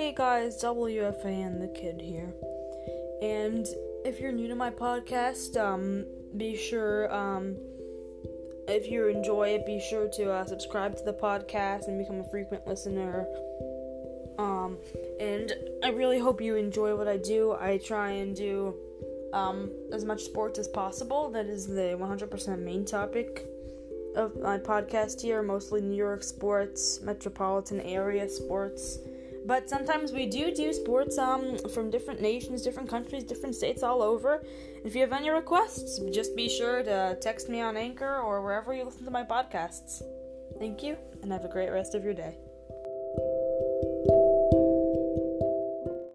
Hey guys, WFAN the kid here. And if you're new to my podcast, um, be sure, um, if you enjoy it, be sure to uh, subscribe to the podcast and become a frequent listener. Um, and I really hope you enjoy what I do. I try and do um, as much sports as possible. That is the 100% main topic of my podcast here, mostly New York sports, metropolitan area sports. But sometimes we do do sports um, from different nations, different countries, different states all over. If you have any requests, just be sure to text me on Anchor or wherever you listen to my podcasts. Thank you, and have a great rest of your day.